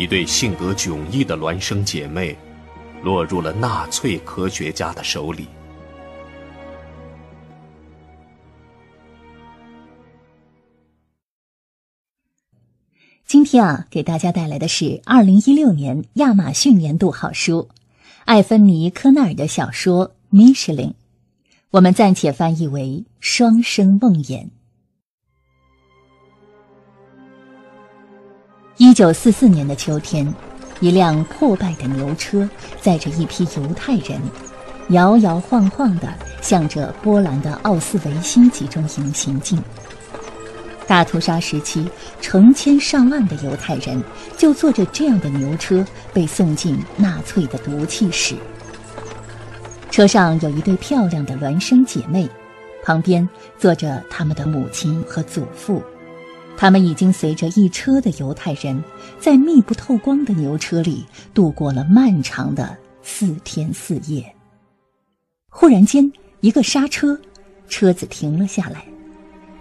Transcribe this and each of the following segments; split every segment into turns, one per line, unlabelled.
一对性格迥异的孪生姐妹，落入了纳粹科学家的手里。
今天啊，给大家带来的是二零一六年亚马逊年度好书——艾芬尼·科纳尔的小说《Michelin》，我们暂且翻译为《双生梦魇》。一九四四年的秋天，一辆破败的牛车载着一批犹太人，摇摇晃晃地向着波兰的奥斯维辛集中营行进。大屠杀时期，成千上万的犹太人就坐着这样的牛车被送进纳粹的毒气室。车上有一对漂亮的孪生姐妹，旁边坐着他们的母亲和祖父。他们已经随着一车的犹太人，在密不透光的牛车里度过了漫长的四天四夜。忽然间，一个刹车，车子停了下来，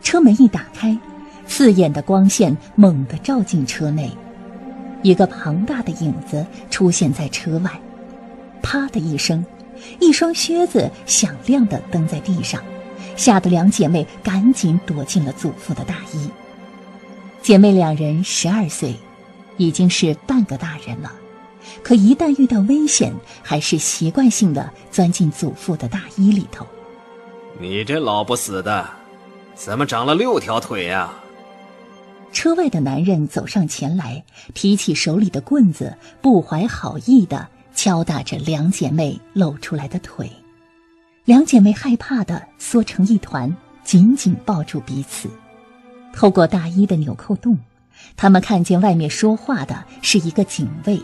车门一打开。刺眼的光线猛地照进车内，一个庞大的影子出现在车外。啪的一声，一双靴子响亮地蹬在地上，吓得两姐妹赶紧躲进了祖父的大衣。姐妹两人十二岁，已经是半个大人了，可一旦遇到危险，还是习惯性的钻进祖父的大衣里头。
你这老不死的，怎么长了六条腿呀？
车外的男人走上前来，提起手里的棍子，不怀好意的敲打着两姐妹露出来的腿。两姐妹害怕的缩成一团，紧紧抱住彼此。透过大衣的纽扣洞，他们看见外面说话的是一个警卫，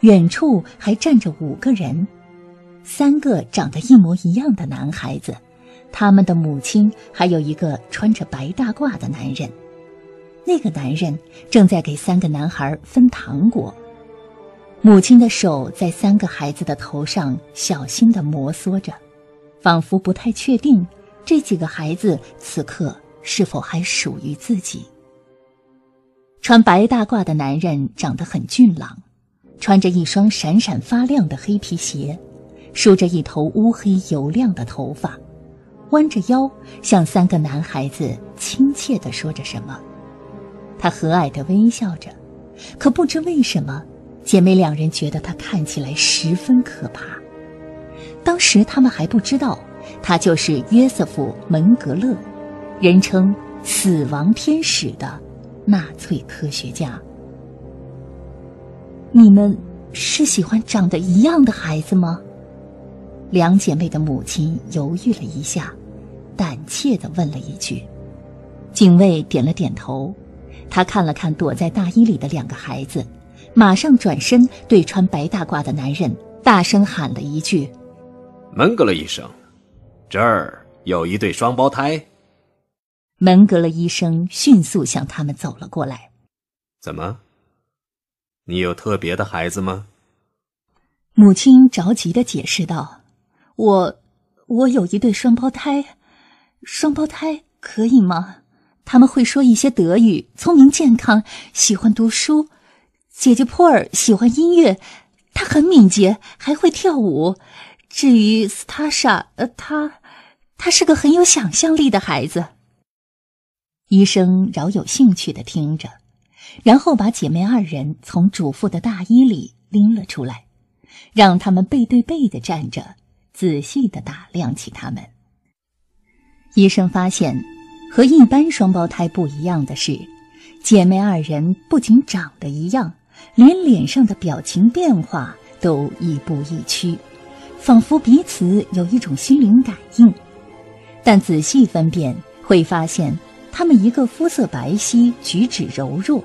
远处还站着五个人，三个长得一模一样的男孩子，他们的母亲，还有一个穿着白大褂的男人。那个男人正在给三个男孩分糖果，母亲的手在三个孩子的头上小心地摩挲着，仿佛不太确定这几个孩子此刻是否还属于自己。穿白大褂的男人长得很俊朗，穿着一双闪闪发亮的黑皮鞋，梳着一头乌黑油亮的头发，弯着腰向三个男孩子亲切地说着什么。他和蔼地微笑着，可不知为什么，姐妹两人觉得他看起来十分可怕。当时他们还不知道，他就是约瑟夫·门格勒，人称“死亡天使”的纳粹科学家。你们是喜欢长得一样的孩子吗？两姐妹的母亲犹豫了一下，胆怯的问了一句。警卫点了点头。他看了看躲在大衣里的两个孩子，马上转身对穿白大褂的男人大声喊了一句：“
门格勒医生，这儿有一对双胞胎。”
门格勒医生迅速向他们走了过来。
“怎么？你有特别的孩子吗？”
母亲着急的解释道：“我，我有一对双胞胎，双胞胎可以吗？”他们会说一些德语，聪明健康，喜欢读书。姐姐普尔喜欢音乐，她很敏捷，还会跳舞。至于斯塔莎，呃，她，她是个很有想象力的孩子。医生饶有兴趣的听着，然后把姐妹二人从主妇的大衣里拎了出来，让他们背对背的站着，仔细的打量起他们。医生发现。和一般双胞胎不一样的是，姐妹二人不仅长得一样，连脸上的表情变化都亦步亦趋，仿佛彼此有一种心灵感应。但仔细分辨，会发现他们一个肤色白皙，举止柔弱；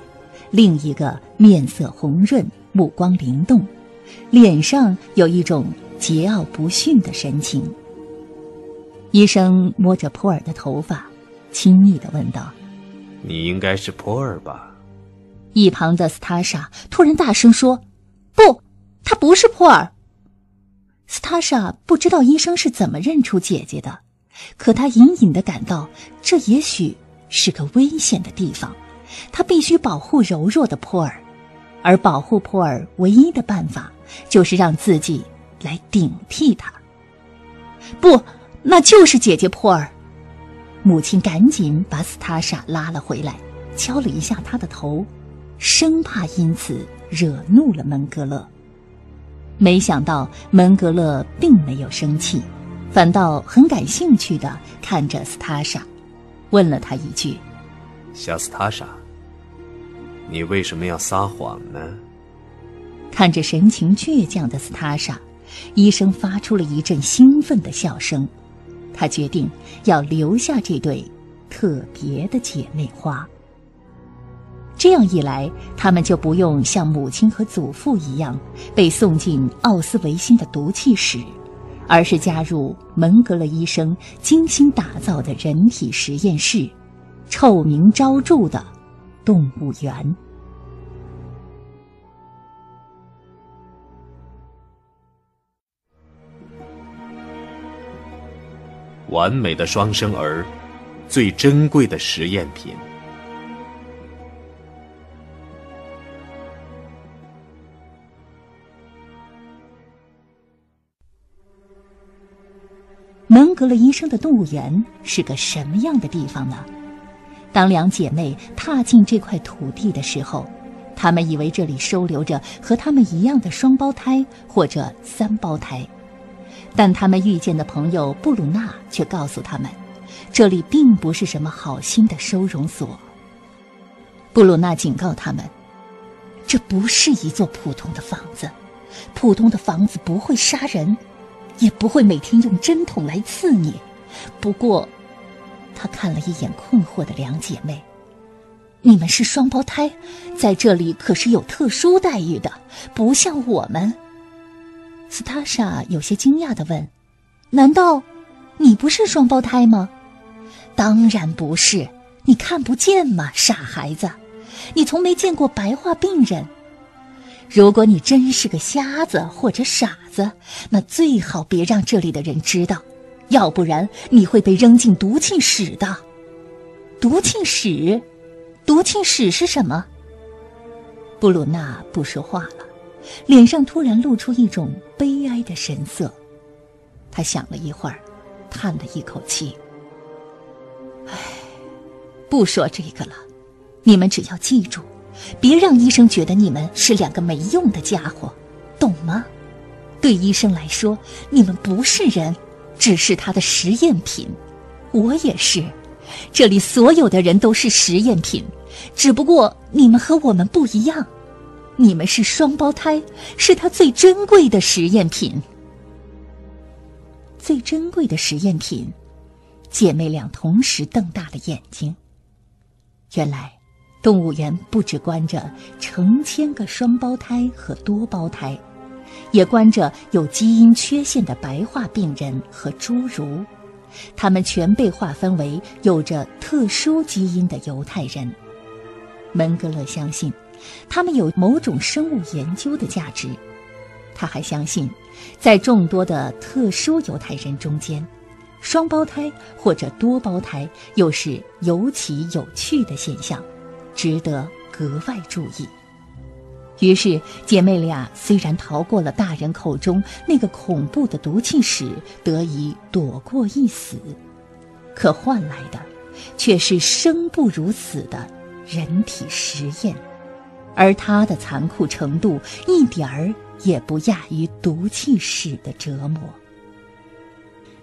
另一个面色红润，目光灵动，脸上有一种桀骜不驯的神情。医生摸着普尔的头发。亲昵的问道：“
你应该是普尔吧？”
一旁的斯塔莎突然大声说：“不，他不是普尔。”斯塔莎不知道医生是怎么认出姐姐的，可她隐隐的感到这也许是个危险的地方，他必须保护柔弱的普尔。而保护普尔唯一的办法就是让自己来顶替他。不，那就是姐姐普尔。母亲赶紧把斯塔莎拉了回来，敲了一下他的头，生怕因此惹怒了门格勒。没想到门格勒并没有生气，反倒很感兴趣的看着斯塔莎，问了他一句：“
小斯塔莎，你为什么要撒谎呢？”
看着神情倔强的斯塔莎，医生发出了一阵兴奋的笑声。他决定要留下这对特别的姐妹花。这样一来，他们就不用像母亲和祖父一样被送进奥斯维辛的毒气室，而是加入门格勒医生精心打造的人体实验室——臭名昭著的动物园。
完美的双生儿，最珍贵的实验品。
格勒医生的动物园是个什么样的地方呢？当两姐妹踏进这块土地的时候，她们以为这里收留着和她们一样的双胞胎或者三胞胎。但他们遇见的朋友布鲁纳却告诉他们，这里并不是什么好心的收容所。布鲁纳警告他们，这不是一座普通的房子，普通的房子不会杀人，也不会每天用针筒来刺你。不过，他看了一眼困惑的两姐妹，你们是双胞胎，在这里可是有特殊待遇的，不像我们。斯塔莎有些惊讶的问：“难道你不是双胞胎吗？”“当然不是，你看不见吗，傻孩子？你从没见过白化病人。如果你真是个瞎子或者傻子，那最好别让这里的人知道，要不然你会被扔进毒气室的。”“毒气室？毒气室是什么？”布鲁纳不说话了。脸上突然露出一种悲哀的神色，他想了一会儿，叹了一口气：“唉，不说这个了。你们只要记住，别让医生觉得你们是两个没用的家伙，懂吗？对医生来说，你们不是人，只是他的实验品。我也是，这里所有的人都是实验品，只不过你们和我们不一样。”你们是双胞胎，是他最珍贵的实验品。最珍贵的实验品，姐妹俩同时瞪大了眼睛。原来，动物园不只关着成千个双胞胎和多胞胎，也关着有基因缺陷的白化病人和侏儒，他们全被划分为有着特殊基因的犹太人。门格勒相信。他们有某种生物研究的价值。他还相信，在众多的特殊犹太人中间，双胞胎或者多胞胎又是尤其有趣的现象，值得格外注意。于是，姐妹俩虽然逃过了大人口中那个恐怖的毒气室，得以躲过一死，可换来的却是生不如死的人体实验。而它的残酷程度一点儿也不亚于毒气室的折磨。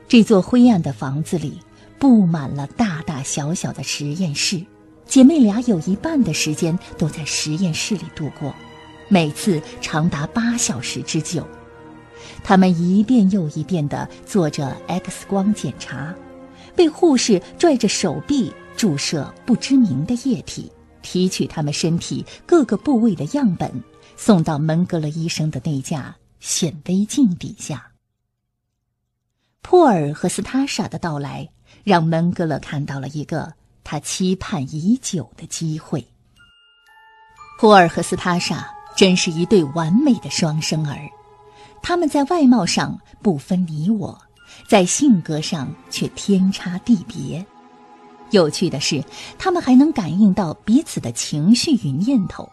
这座灰暗的房子里布满了大大小小的实验室，姐妹俩有一半的时间都在实验室里度过，每次长达八小时之久。她们一遍又一遍地做着 X 光检查，被护士拽着手臂注射不知名的液体。提取他们身体各个部位的样本，送到门格勒医生的那架显微镜底下。普尔和斯塔莎的到来，让门格勒看到了一个他期盼已久的机会。普尔和斯塔莎真是一对完美的双生儿，他们在外貌上不分你我，在性格上却天差地别。有趣的是，他们还能感应到彼此的情绪与念头。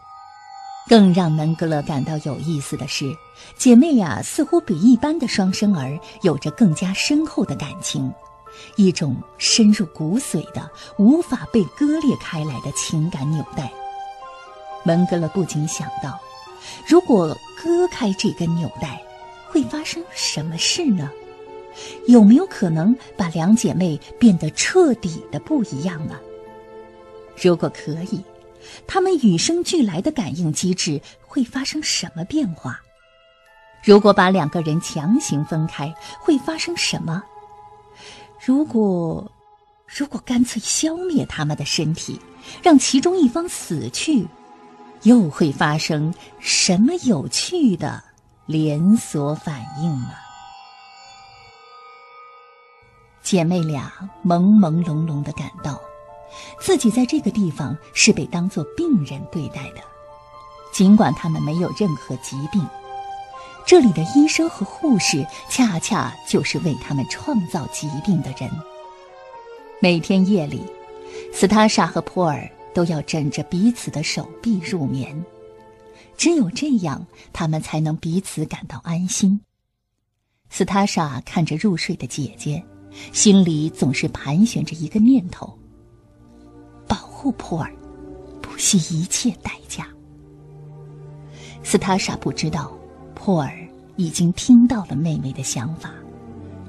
更让门格勒感到有意思的是，姐妹俩似乎比一般的双生儿有着更加深厚的感情，一种深入骨髓的、无法被割裂开来的情感纽带。门格勒不禁想到，如果割开这根纽带，会发生什么事呢？有没有可能把两姐妹变得彻底的不一样呢？如果可以。他们与生俱来的感应机制会发生什么变化？如果把两个人强行分开，会发生什么？如果，如果干脆消灭他们的身体，让其中一方死去，又会发生什么有趣的连锁反应呢？姐妹俩朦朦胧胧的感到。自己在这个地方是被当作病人对待的，尽管他们没有任何疾病，这里的医生和护士恰恰就是为他们创造疾病的人。每天夜里，斯塔莎和普尔都要枕着彼此的手臂入眠，只有这样，他们才能彼此感到安心。斯塔莎看着入睡的姐姐，心里总是盘旋着一个念头。保护普尔，不惜一切代价。斯塔莎不知道，霍尔已经听到了妹妹的想法，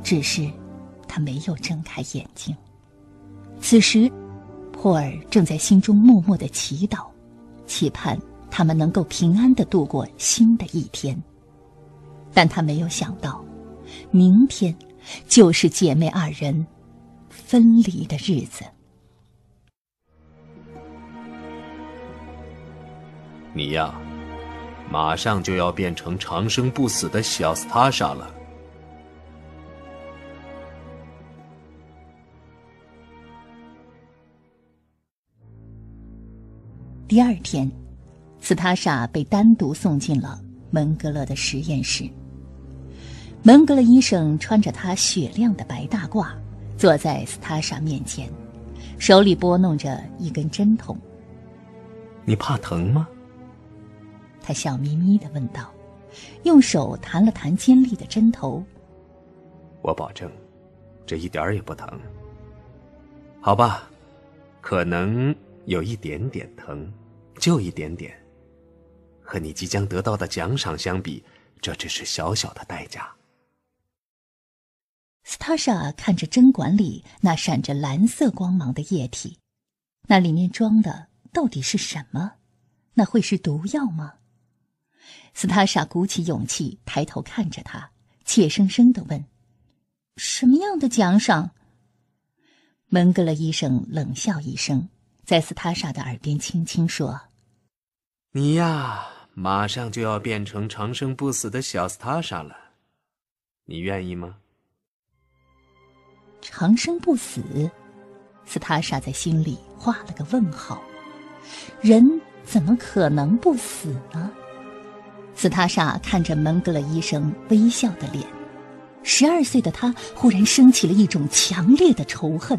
只是他没有睁开眼睛。此时，霍尔正在心中默默的祈祷，期盼他们能够平安的度过新的一天。但他没有想到，明天就是姐妹二人分离的日子。
你呀，马上就要变成长生不死的小斯塔莎了。
第二天，斯塔莎被单独送进了门格勒的实验室。门格勒医生穿着他雪亮的白大褂，坐在斯塔莎面前，手里拨弄着一根针筒。
你怕疼吗？
他笑眯眯的问道，用手弹了弹尖利的针头。
我保证，这一点儿也不疼。好吧，可能有一点点疼，就一点点。和你即将得到的奖赏相比，这只是小小的代价。
斯塔莎看着针管里那闪着蓝色光芒的液体，那里面装的到底是什么？那会是毒药吗？斯塔莎鼓起勇气抬头看着他，怯生生的问：“什么样的奖赏？”门格勒医生冷笑一声，在斯塔莎的耳边轻轻说：“
你呀，马上就要变成长生不死的小斯塔莎了，你愿意吗？”
长生不死，斯塔莎在心里画了个问号。人怎么可能不死呢？斯塔莎看着门格勒医生微笑的脸，十二岁的他忽然升起了一种强烈的仇恨。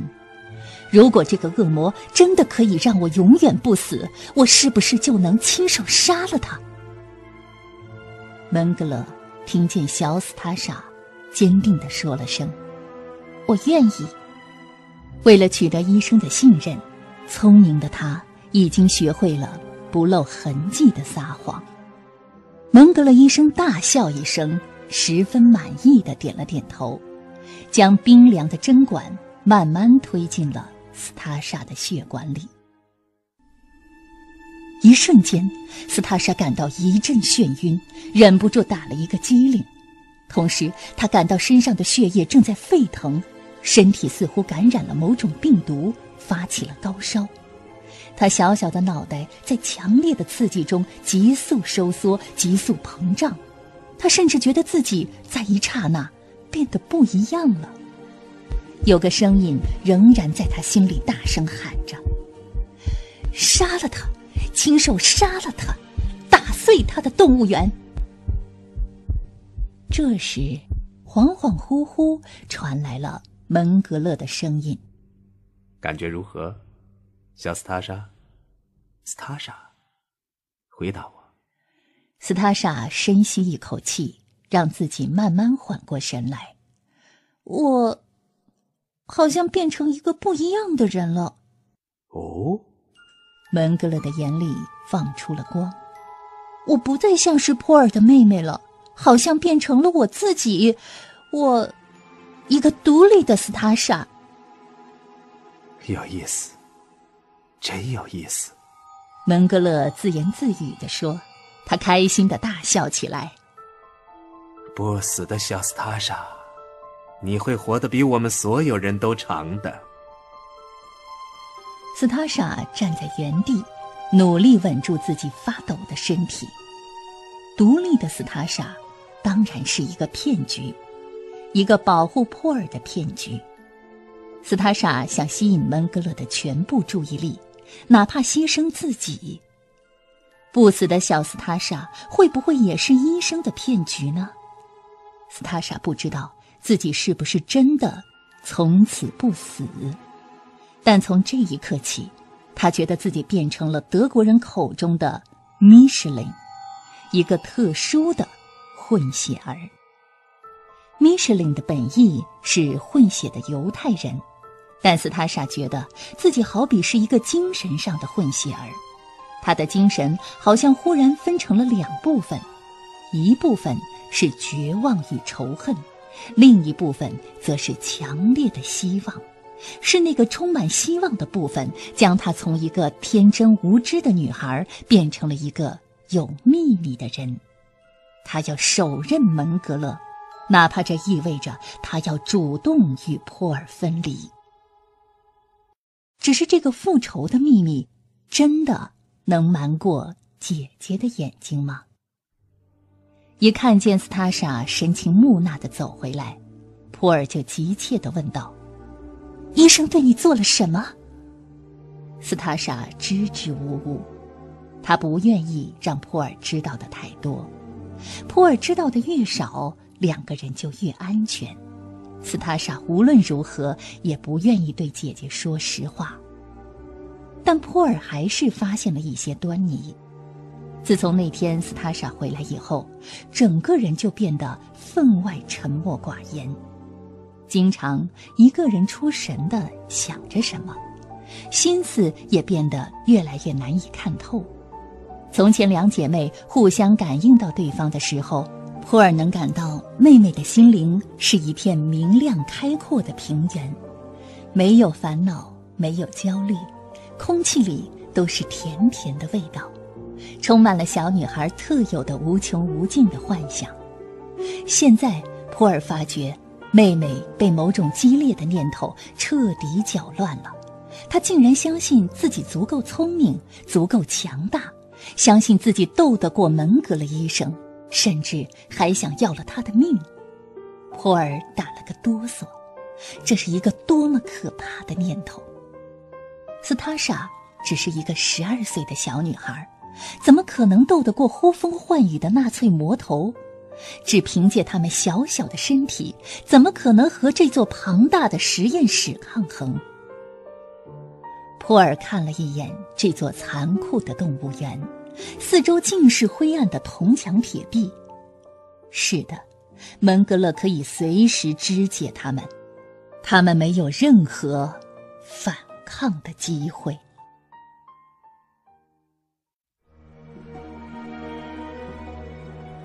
如果这个恶魔真的可以让我永远不死，我是不是就能亲手杀了他？门格勒听见小斯塔莎坚定的说了声：“我愿意。”为了取得医生的信任，聪明的他已经学会了不露痕迹的撒谎。蒙格勒医生大笑一声，十分满意的点了点头，将冰凉的针管慢慢推进了斯塔莎的血管里。一瞬间，斯塔莎感到一阵眩晕，忍不住打了一个激灵，同时她感到身上的血液正在沸腾，身体似乎感染了某种病毒，发起了高烧。他小小的脑袋在强烈的刺激中急速收缩、急速膨胀，他甚至觉得自己在一刹那变得不一样了。有个声音仍然在他心里大声喊着：“杀了他，亲手杀了他，打碎他的动物园。”这时，恍恍惚惚传来了门格勒的声音：“
感觉如何？”小斯塔莎，斯塔莎，回答我。
斯塔莎深吸一口气，让自己慢慢缓过神来。我好像变成一个不一样的人了。
哦，
门格勒的眼里放出了光。我不再像是普尔的妹妹了，好像变成了我自己。我，一个独立的斯塔莎。
有意思，真有意思。
门格勒自言自语地说。他开心的大笑起来。
不死的小斯塔莎，你会活得比我们所有人都长的。
斯塔莎站在原地，努力稳住自己发抖的身体。独立的斯塔莎，当然是一个骗局，一个保护珀尔的骗局。斯塔莎想吸引门格勒的全部注意力，哪怕牺牲自己。不死的小斯塔莎会不会也是医生的骗局呢？斯塔莎不知道自己是不是真的从此不死，但从这一刻起，他觉得自己变成了德国人口中的米什林，一个特殊的混血儿。米什林的本意是混血的犹太人，但斯塔莎觉得自己好比是一个精神上的混血儿。他的精神好像忽然分成了两部分，一部分是绝望与仇恨，另一部分则是强烈的希望。是那个充满希望的部分，将他从一个天真无知的女孩变成了一个有秘密的人。他要手刃门格勒，哪怕这意味着他要主动与珀尔分离。只是这个复仇的秘密，真的。能瞒过姐姐的眼睛吗？一看见斯塔莎神情木讷的走回来，普尔就急切的问道：“医生对你做了什么？”斯塔莎支支吾吾，他不愿意让普尔知道的太多。普尔知道的越少，两个人就越安全。斯塔莎无论如何也不愿意对姐姐说实话。但普尔还是发现了一些端倪。自从那天斯塔莎回来以后，整个人就变得分外沉默寡言，经常一个人出神的想着什么，心思也变得越来越难以看透。从前两姐妹互相感应到对方的时候，普尔能感到妹妹的心灵是一片明亮开阔的平原，没有烦恼，没有焦虑。空气里都是甜甜的味道，充满了小女孩特有的无穷无尽的幻想。现在，普尔发觉妹妹被某种激烈的念头彻底搅乱了。她竟然相信自己足够聪明，足够强大，相信自己斗得过门格勒医生，甚至还想要了他的命。普尔打了个哆嗦，这是一个多么可怕的念头！斯塔莎只是一个十二岁的小女孩，怎么可能斗得过呼风唤雨的纳粹魔头？只凭借他们小小的身体，怎么可能和这座庞大的实验室抗衡？普尔看了一眼这座残酷的动物园，四周尽是灰暗的铜墙铁壁。是的，门格勒可以随时肢解他们，他们没有任何反。抗的机会，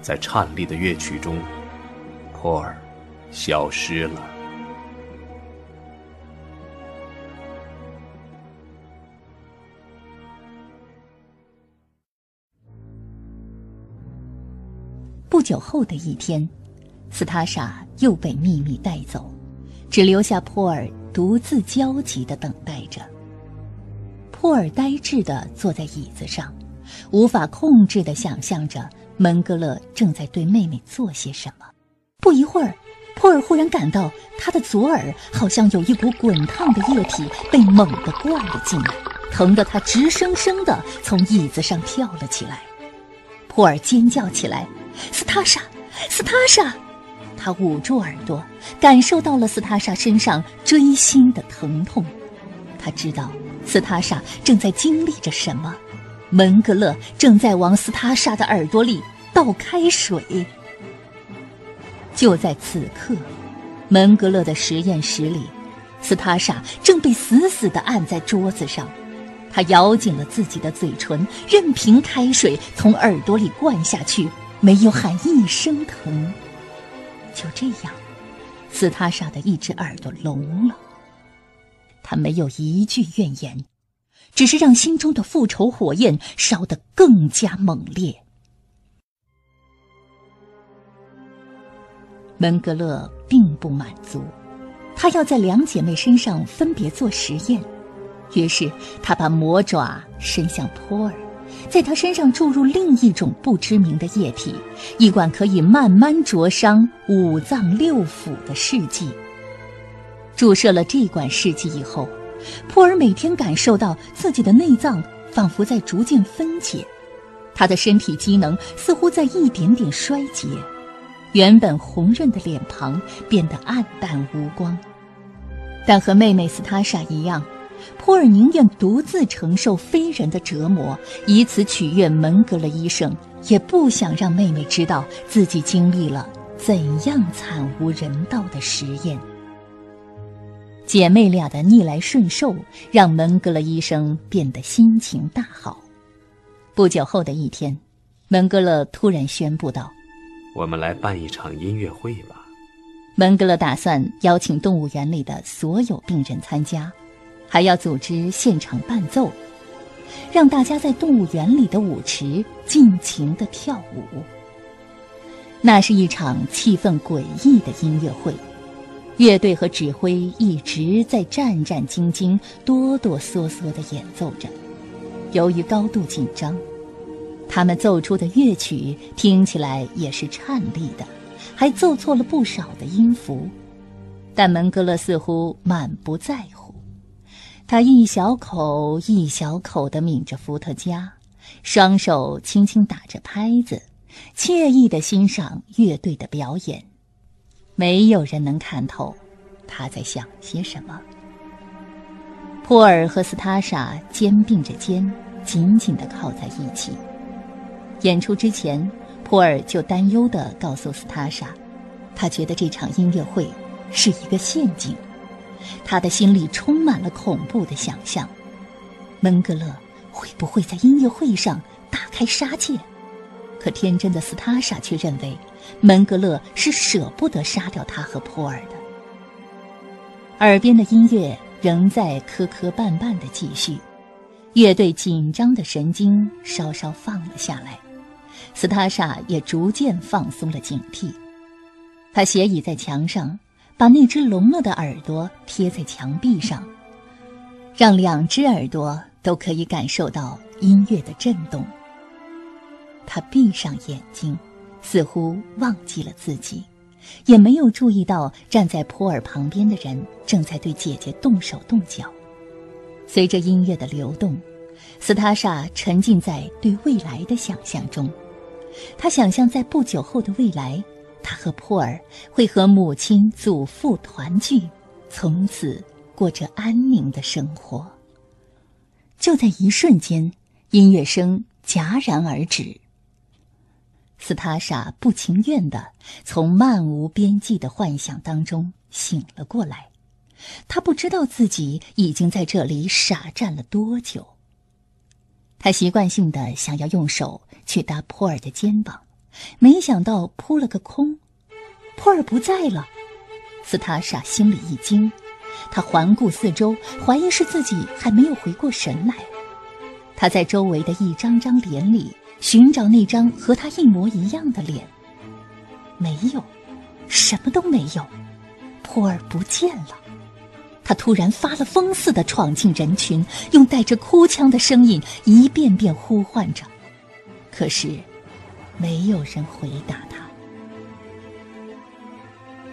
在颤栗的乐曲中，珀尔消失了。
不久后的一天，斯塔莎又被秘密带走，只留下珀尔。独自焦急的等待着。珀尔呆滞的坐在椅子上，无法控制的想象着门格勒正在对妹妹做些什么。不一会儿，珀尔忽然感到他的左耳好像有一股滚烫的液体被猛地灌了进来，疼得他直生生的从椅子上跳了起来。珀尔尖叫起来：“斯塔莎，斯塔莎！”他捂住耳朵，感受到了斯塔莎身上锥心的疼痛。他知道斯塔莎正在经历着什么，门格勒正在往斯塔莎的耳朵里倒开水。就在此刻，门格勒的实验室里，斯塔莎正被死死地按在桌子上。他咬紧了自己的嘴唇，任凭开水从耳朵里灌下去，没有喊一声疼。就这样，斯塔莎的一只耳朵聋了。他没有一句怨言，只是让心中的复仇火焰烧得更加猛烈。门格勒并不满足，他要在两姐妹身上分别做实验。于是，他把魔爪伸向托尔，在他身上注入另一种不知名的液体，一管可以慢慢灼伤五脏六腑的试剂。注射了这管试剂以后，普尔每天感受到自己的内脏仿佛在逐渐分解，他的身体机能似乎在一点点衰竭，原本红润的脸庞变得暗淡无光。但和妹妹斯塔莎一样。普尔宁愿独自承受非人的折磨，以此取悦门格勒医生，也不想让妹妹知道自己经历了怎样惨无人道的实验。姐妹俩的逆来顺受，让门格勒医生变得心情大好。不久后的一天，门格勒突然宣布道：“
我们来办一场音乐会吧。”
门格勒打算邀请动物园里的所有病人参加。还要组织现场伴奏，让大家在动物园里的舞池尽情地跳舞。那是一场气氛诡异的音乐会，乐队和指挥一直在战战兢兢、哆哆嗦嗦地演奏着。由于高度紧张，他们奏出的乐曲听起来也是颤栗的，还奏错了不少的音符。但门格勒似乎满不在。他一小口一小口地抿着伏特加，双手轻轻打着拍子，惬意地欣赏乐队的表演。没有人能看透他在想些什么。普尔和斯塔莎肩并着肩，紧紧地靠在一起。演出之前，普尔就担忧地告诉斯塔莎，他觉得这场音乐会是一个陷阱。他的心里充满了恐怖的想象，门格勒会不会在音乐会上大开杀戒？可天真的斯塔莎却认为，门格勒是舍不得杀掉他和普尔的。耳边的音乐仍在磕磕绊绊地继续，乐队紧张的神经稍稍放了下来，斯塔莎也逐渐放松了警惕。他斜倚在墙上。把那只聋了的耳朵贴在墙壁上，让两只耳朵都可以感受到音乐的震动。他闭上眼睛，似乎忘记了自己，也没有注意到站在普尔旁边的人正在对姐姐动手动脚。随着音乐的流动，斯塔莎沉浸在对未来的想象中。他想象在不久后的未来。他和普尔会和母亲、祖父团聚，从此过着安宁的生活。就在一瞬间，音乐声戛然而止。斯塔莎不情愿地从漫无边际的幻想当中醒了过来，他不知道自己已经在这里傻站了多久。他习惯性的想要用手去搭普尔的肩膀。没想到扑了个空，普尔不在了。斯塔莎心里一惊，他环顾四周，怀疑是自己还没有回过神来。他在周围的一张张脸里寻找那张和他一模一样的脸，没有，什么都没有，普尔不见了。他突然发了疯似的闯进人群，用带着哭腔的声音一遍遍呼唤着，可是。没有人回答他。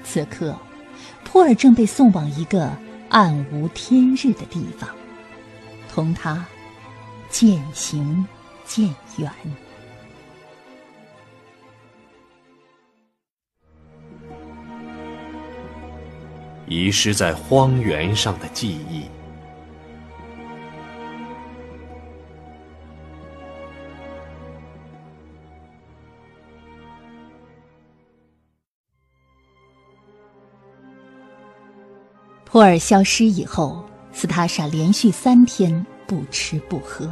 此刻，普尔正被送往一个暗无天日的地方，同他渐行渐远。
遗失在荒原上的记忆。
普尔消失以后，斯塔莎连续三天不吃不喝，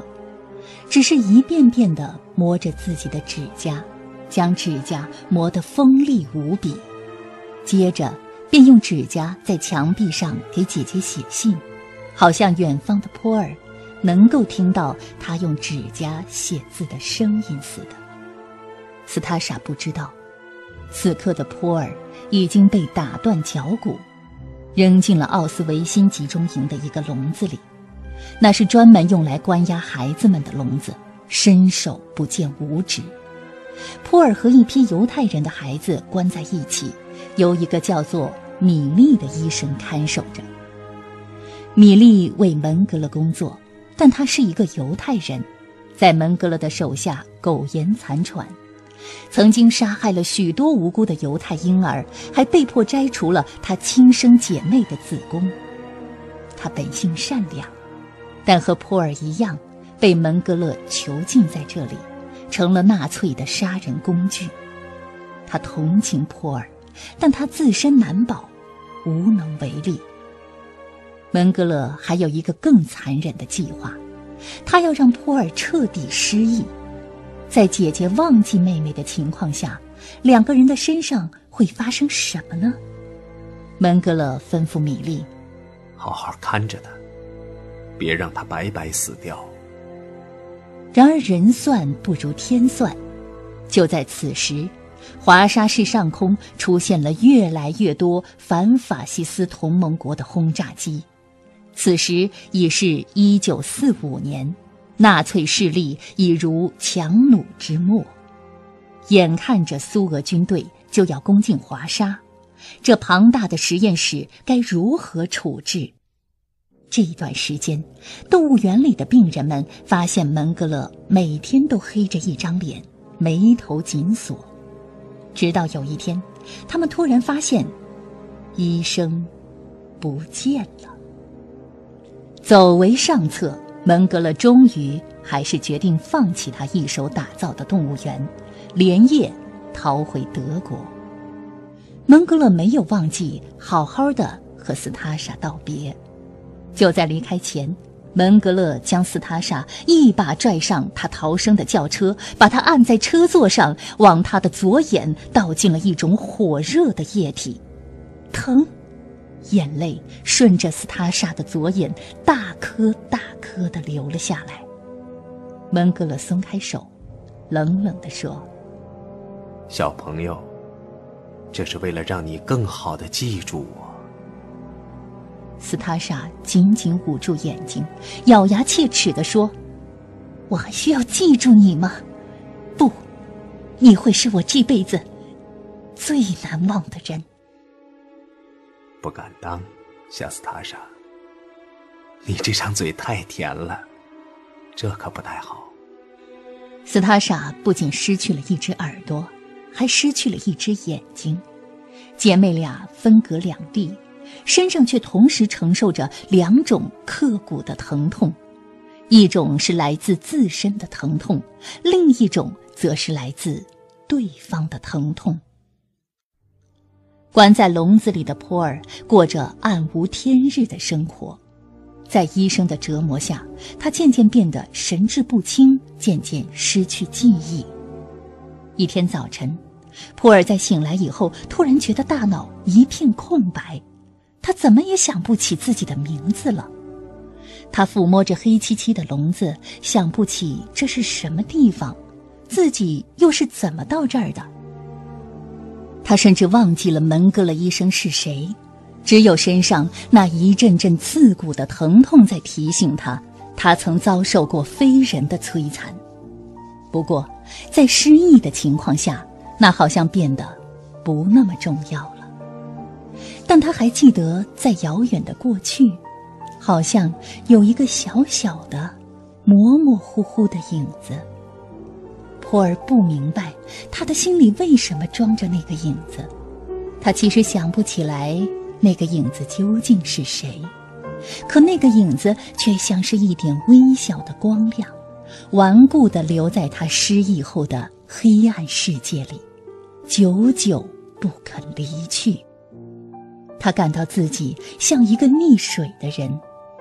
只是一遍遍地磨着自己的指甲，将指甲磨得锋利无比。接着，便用指甲在墙壁上给姐姐写信，好像远方的普尔能够听到他用指甲写字的声音似的。斯塔莎不知道，此刻的普尔已经被打断脚骨，扔进了奥斯维辛集中营的一个笼子里，那是专门用来关押孩子们的笼子，伸手不见五指。普尔和一批犹太人的孩子关在一起。由一个叫做米利的医生看守着。米利为门格勒工作，但他是一个犹太人，在门格勒的手下苟延残喘，曾经杀害了许多无辜的犹太婴儿，还被迫摘除了他亲生姐妹的子宫。他本性善良，但和普尔一样，被门格勒囚禁在这里，成了纳粹的杀人工具。他同情普尔。但他自身难保，无能为力。门格勒还有一个更残忍的计划，他要让普尔彻底失忆，在姐姐忘记妹妹的情况下，两个人的身上会发生什么呢？门格勒吩咐米莉：“
好好看着他，别让他白白死掉。”
然而人算不如天算，就在此时。华沙市上空出现了越来越多反法西斯同盟国的轰炸机。此时已是一九四五年，纳粹势力已如强弩之末，眼看着苏俄军队就要攻进华沙，这庞大的实验室该如何处置？这一段时间，动物园里的病人们发现门格勒每天都黑着一张脸，眉头紧锁。直到有一天，他们突然发现，医生不见了。走为上策，门格勒终于还是决定放弃他一手打造的动物园，连夜逃回德国。门格勒没有忘记好好的和斯塔莎道别，就在离开前。门格勒将斯塔莎一把拽上他逃生的轿车，把他按在车座上，往他的左眼倒进了一种火热的液体，疼，眼泪顺着斯塔莎的左眼大颗大颗的流了下来。门格勒松开手，冷冷地说：“
小朋友，这是为了让你更好的记住我。”
斯塔莎紧紧捂住眼睛，咬牙切齿地说：“我还需要记住你吗？不，你会是我这辈子最难忘的人。”
不敢当，小斯塔莎，你这张嘴太甜了，这可不太好。
斯塔莎不仅失去了一只耳朵，还失去了一只眼睛，姐妹俩分隔两地。身上却同时承受着两种刻骨的疼痛，一种是来自自身的疼痛，另一种则是来自对方的疼痛。关在笼子里的普尔过着暗无天日的生活，在医生的折磨下，他渐渐变得神志不清，渐渐失去记忆。一天早晨，普尔在醒来以后，突然觉得大脑一片空白。他怎么也想不起自己的名字了。他抚摸着黑漆漆的笼子，想不起这是什么地方，自己又是怎么到这儿的。他甚至忘记了门格勒医生是谁，只有身上那一阵阵刺骨的疼痛在提醒他，他曾遭受过非人的摧残。不过，在失忆的情况下，那好像变得不那么重要了。但他还记得，在遥远的过去，好像有一个小小的、模模糊糊的影子。普尔不明白，他的心里为什么装着那个影子。他其实想不起来那个影子究竟是谁，可那个影子却像是一点微小的光亮，顽固地留在他失忆后的黑暗世界里，久久不肯离去。他感到自己像一个溺水的人，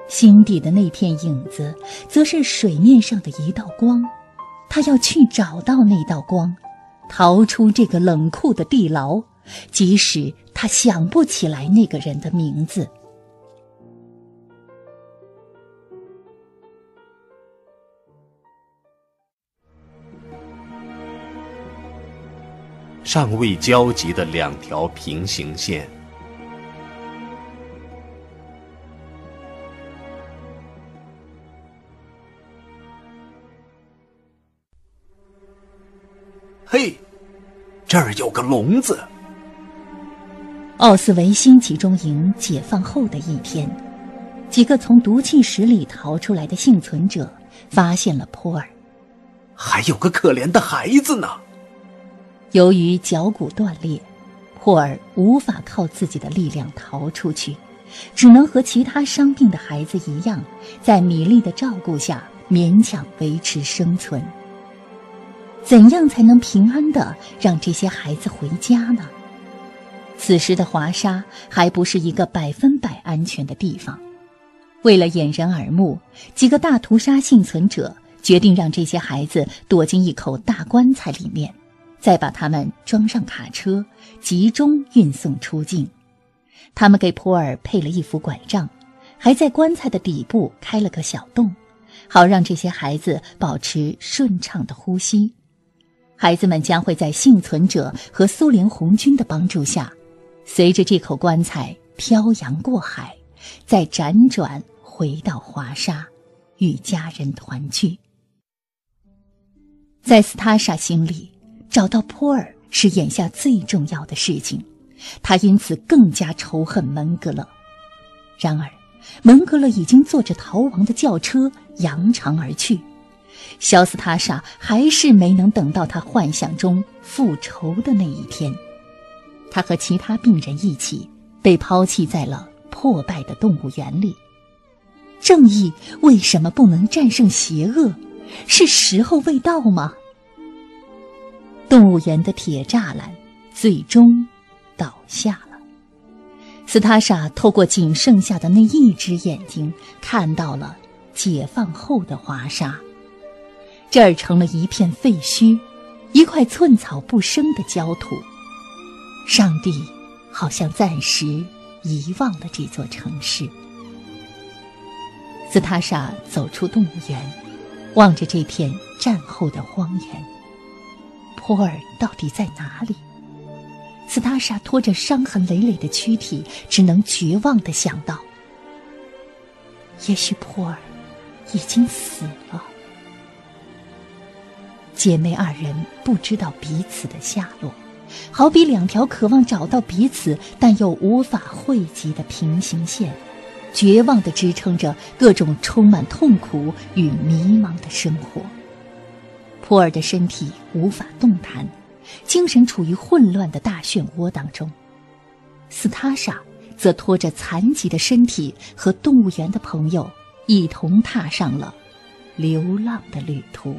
心底的那片影子，则是水面上的一道光。他要去找到那道光，逃出这个冷酷的地牢，即使他想不起来那个人的名字。
尚未交集的两条平行线。嘿，这儿有个笼子。
奥斯维辛集中营解放后的一天，几个从毒气室里逃出来的幸存者发现了波尔，
还有个可怜的孩子呢。
由于脚骨断裂，霍尔无法靠自己的力量逃出去，只能和其他伤病的孩子一样，在米莉的照顾下勉强维持生存。怎样才能平安的让这些孩子回家呢？此时的华沙还不是一个百分百安全的地方。为了掩人耳目，几个大屠杀幸存者决定让这些孩子躲进一口大棺材里面。再把他们装上卡车，集中运送出境。他们给普尔配了一副拐杖，还在棺材的底部开了个小洞，好让这些孩子保持顺畅的呼吸。孩子们将会在幸存者和苏联红军的帮助下，随着这口棺材漂洋过海，再辗转回到华沙，与家人团聚。在斯塔莎心里。找到波尔是眼下最重要的事情，他因此更加仇恨门格勒。然而，门格勒已经坐着逃亡的轿车扬长而去，肖斯塔莎还是没能等到他幻想中复仇的那一天。他和其他病人一起被抛弃在了破败的动物园里。正义为什么不能战胜邪恶？是时候未到吗？动物园的铁栅栏最终倒下了。斯塔莎透过仅剩下的那一只眼睛，看到了解放后的华沙。这儿成了一片废墟，一块寸草不生的焦土。上帝好像暂时遗忘了这座城市。斯塔莎走出动物园，望着这片战后的荒原。波尔到底在哪里？斯塔莎拖着伤痕累累的躯体，只能绝望的想到：也许波尔已经死了。姐妹二人不知道彼此的下落，好比两条渴望找到彼此但又无法汇集的平行线，绝望的支撑着各种充满痛苦与迷茫的生活。普尔的身体无法动弹，精神处于混乱的大漩涡当中。斯塔莎则拖着残疾的身体和动物园的朋友一同踏上了流浪的旅途。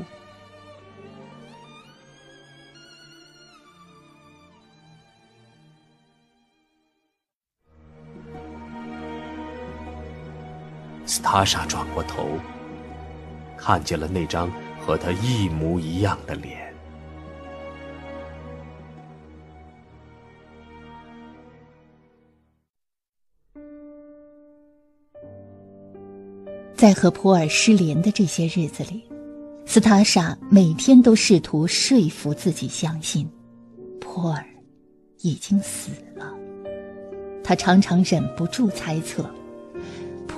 斯塔莎转过头，看见了那张。和他一模一样的脸。
在和普尔失联的这些日子里，斯塔莎每天都试图说服自己相信，普尔已经死了。他常常忍不住猜测，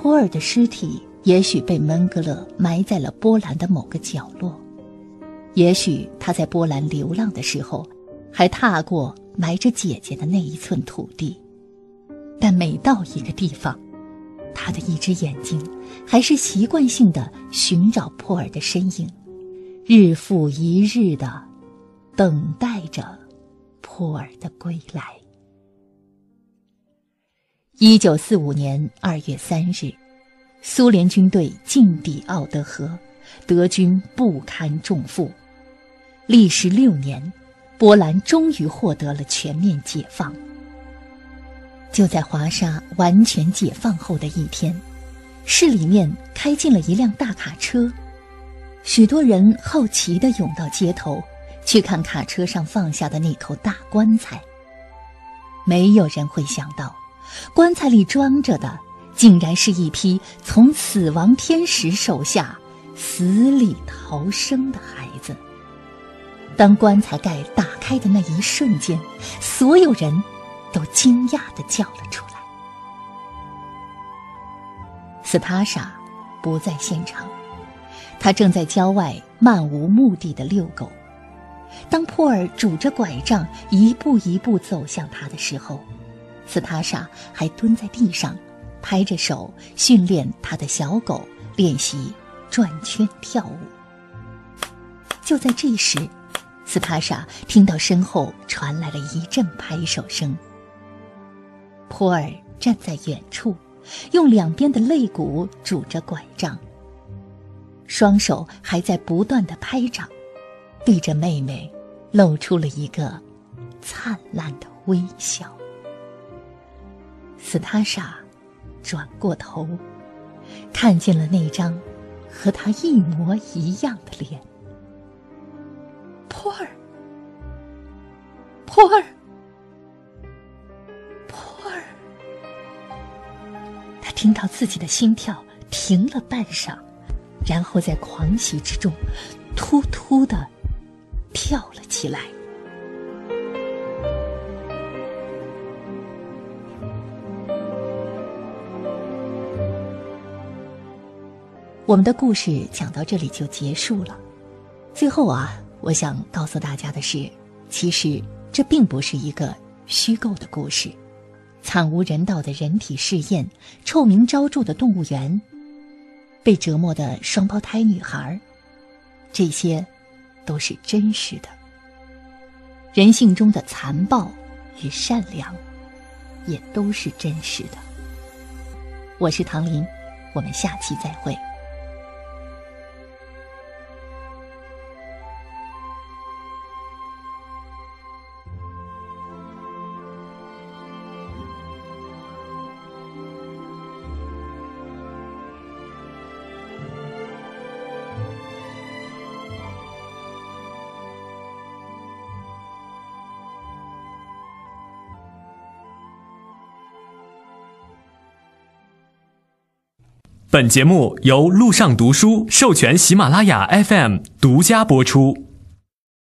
普尔的尸体。也许被门格勒埋在了波兰的某个角落，也许他在波兰流浪的时候，还踏过埋着姐姐的那一寸土地。但每到一个地方，他的一只眼睛还是习惯性的寻找珀尔的身影，日复一日的等待着珀尔的归来。一九四五年二月三日。苏联军队进抵奥德河，德军不堪重负。历时六年，波兰终于获得了全面解放。就在华沙完全解放后的一天，市里面开进了一辆大卡车，许多人好奇地涌到街头，去看卡车上放下的那口大棺材。没有人会想到，棺材里装着的，竟然是一批从死亡天使手下死里逃生的孩子。当棺材盖打开的那一瞬间，所有人。都惊讶地叫了出来。斯塔莎不在现场，他正在郊外漫无目的的遛狗。当珀尔拄着拐杖一步一步走向他的时候，斯塔莎还蹲在地上，拍着手训练他的小狗练习转圈跳舞。就在这时，斯塔莎听到身后传来了一阵拍手声。普尔站在远处，用两边的肋骨拄着拐杖，双手还在不断的拍掌，对着妹妹露出了一个灿烂的微笑。斯塔莎转过头，看见了那张和他一模一样的脸。珀尔，珀尔。听到自己的心跳停了半晌，然后在狂喜之中，突突的跳了起来。我们的故事讲到这里就结束了。最后啊，我想告诉大家的是，其实这并不是一个虚构的故事。惨无人道的人体试验，臭名昭著的动物园，被折磨的双胞胎女孩，这些都是真实的。人性中的残暴与善良，也都是真实的。我是唐林，我们下期再会。
本节目由路上读书授权喜马拉雅 FM 独家播出。